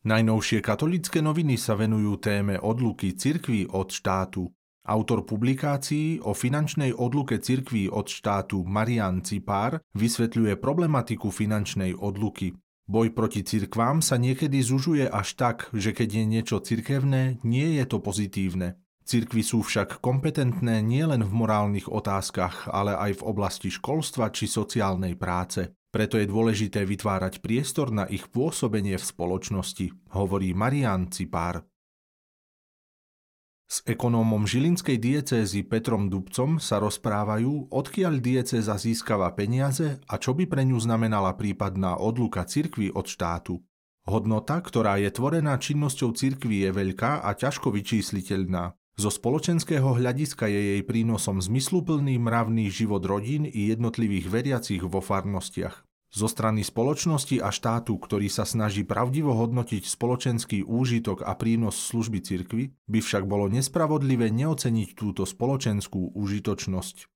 Najnovšie katolické noviny sa venujú téme odluky cirkví od štátu. Autor publikácií o finančnej odluke cirkví od štátu Marian Cipár vysvetľuje problematiku finančnej odluky. Boj proti cirkvám sa niekedy zužuje až tak, že keď je niečo cirkevné, nie je to pozitívne. Cirkvy sú však kompetentné nielen v morálnych otázkach, ale aj v oblasti školstva či sociálnej práce. Preto je dôležité vytvárať priestor na ich pôsobenie v spoločnosti, hovorí Marian Cipár. S ekonómom žilinskej diecézy Petrom Dubcom sa rozprávajú, odkiaľ diecéza získava peniaze a čo by pre ňu znamenala prípadná odluka cirkvy od štátu. Hodnota, ktorá je tvorená činnosťou cirkvy je veľká a ťažko vyčísliteľná. Zo spoločenského hľadiska je jej prínosom zmysluplný mravný život rodín i jednotlivých veriacich vo farnostiach. Zo strany spoločnosti a štátu, ktorý sa snaží pravdivo hodnotiť spoločenský úžitok a prínos služby cirkvy, by však bolo nespravodlivé neoceniť túto spoločenskú užitočnosť.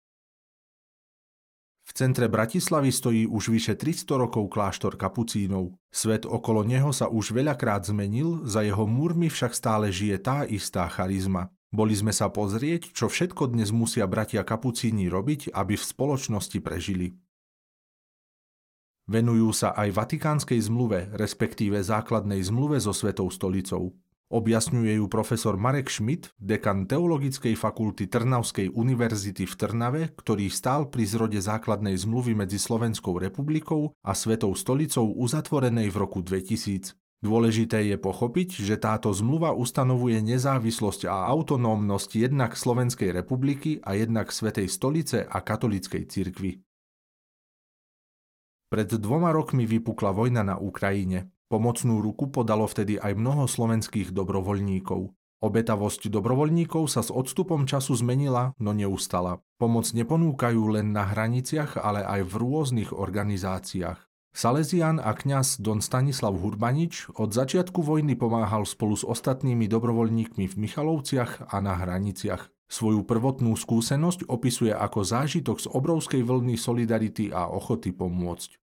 V centre Bratislavy stojí už vyše 300 rokov kláštor kapucínov. Svet okolo neho sa už veľakrát zmenil, za jeho múrmi však stále žije tá istá charizma. Boli sme sa pozrieť, čo všetko dnes musia bratia kapucíni robiť, aby v spoločnosti prežili. Venujú sa aj Vatikánskej zmluve, respektíve základnej zmluve so Svetou stolicou. Objasňuje ju profesor Marek Schmidt, dekan Teologickej fakulty Trnavskej univerzity v Trnave, ktorý stál pri zrode základnej zmluvy medzi Slovenskou republikou a Svetou stolicou uzatvorenej v roku 2000. Dôležité je pochopiť, že táto zmluva ustanovuje nezávislosť a autonómnosť jednak Slovenskej republiky a jednak Svetej stolice a katolíckej cirkvi. Pred dvoma rokmi vypukla vojna na Ukrajine. Pomocnú ruku podalo vtedy aj mnoho slovenských dobrovoľníkov. Obetavosť dobrovoľníkov sa s odstupom času zmenila, no neustala. Pomoc neponúkajú len na hraniciach, ale aj v rôznych organizáciách. Salesian a kňaz Don Stanislav Hurbanič od začiatku vojny pomáhal spolu s ostatnými dobrovoľníkmi v Michalovciach a na hraniciach. Svoju prvotnú skúsenosť opisuje ako zážitok z obrovskej vlny solidarity a ochoty pomôcť.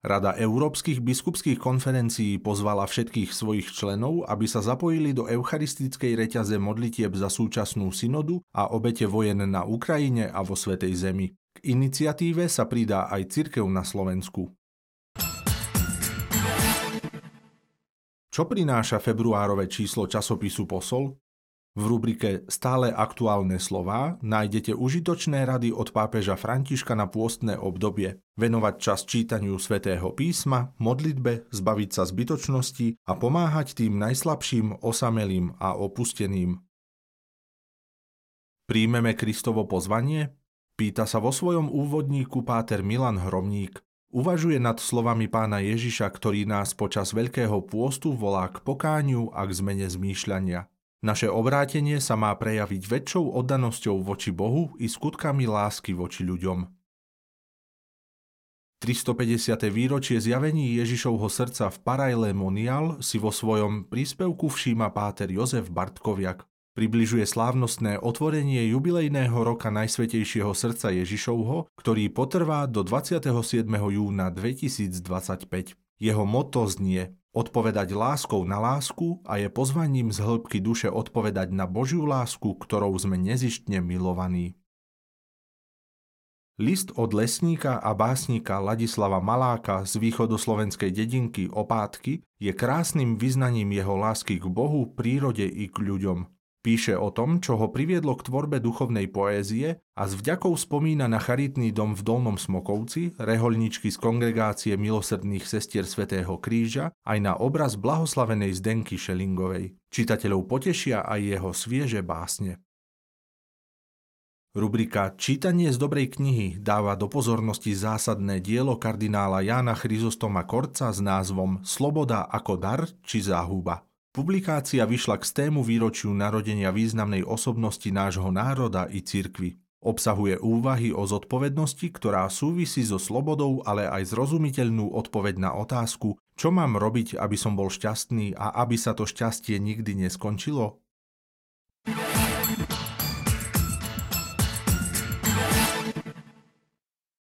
Rada Európskych biskupských konferencií pozvala všetkých svojich členov, aby sa zapojili do eucharistickej reťaze modlitieb za súčasnú synodu a obete vojen na Ukrajine a vo Svetej Zemi. K iniciatíve sa pridá aj cirkev na Slovensku. Čo prináša februárové číslo časopisu Posol? V rubrike Stále aktuálne slová nájdete užitočné rady od pápeža Františka na pôstne obdobie, venovať čas čítaniu svätého písma, modlitbe, zbaviť sa zbytočnosti a pomáhať tým najslabším, osamelým a opusteným. Príjmeme Kristovo pozvanie? Pýta sa vo svojom úvodníku páter Milan Hromník. Uvažuje nad slovami pána Ježiša, ktorý nás počas Veľkého pôstu volá k pokániu a k zmene zmýšľania. Naše obrátenie sa má prejaviť väčšou oddanosťou voči Bohu i skutkami lásky voči ľuďom. 350. výročie zjavení Ježišovho srdca v Parajle Monial si vo svojom príspevku všíma páter Jozef Bartkoviak. Približuje slávnostné otvorenie jubilejného roka Najsvetejšieho srdca Ježišovho, ktorý potrvá do 27. júna 2025. Jeho moto znie odpovedať láskou na lásku a je pozvaním z hĺbky duše odpovedať na Božiu lásku, ktorou sme nezištne milovaní. List od lesníka a básnika Ladislava Maláka z východoslovenskej dedinky Opátky je krásnym vyznaním jeho lásky k Bohu, prírode i k ľuďom. Píše o tom, čo ho priviedlo k tvorbe duchovnej poézie a s vďakou spomína na charitný dom v Dolnom Smokovci, reholničky z kongregácie milosrdných sestier Svetého kríža, aj na obraz blahoslavenej Zdenky Šelingovej. Čitateľov potešia aj jeho svieže básne. Rubrika Čítanie z dobrej knihy dáva do pozornosti zásadné dielo kardinála Jána Chryzostoma Korca s názvom Sloboda ako dar či záhuba. Publikácia vyšla k stému výročiu narodenia významnej osobnosti nášho národa i cirkvy. Obsahuje úvahy o zodpovednosti, ktorá súvisí so slobodou, ale aj zrozumiteľnú odpoveď na otázku, čo mám robiť, aby som bol šťastný a aby sa to šťastie nikdy neskončilo?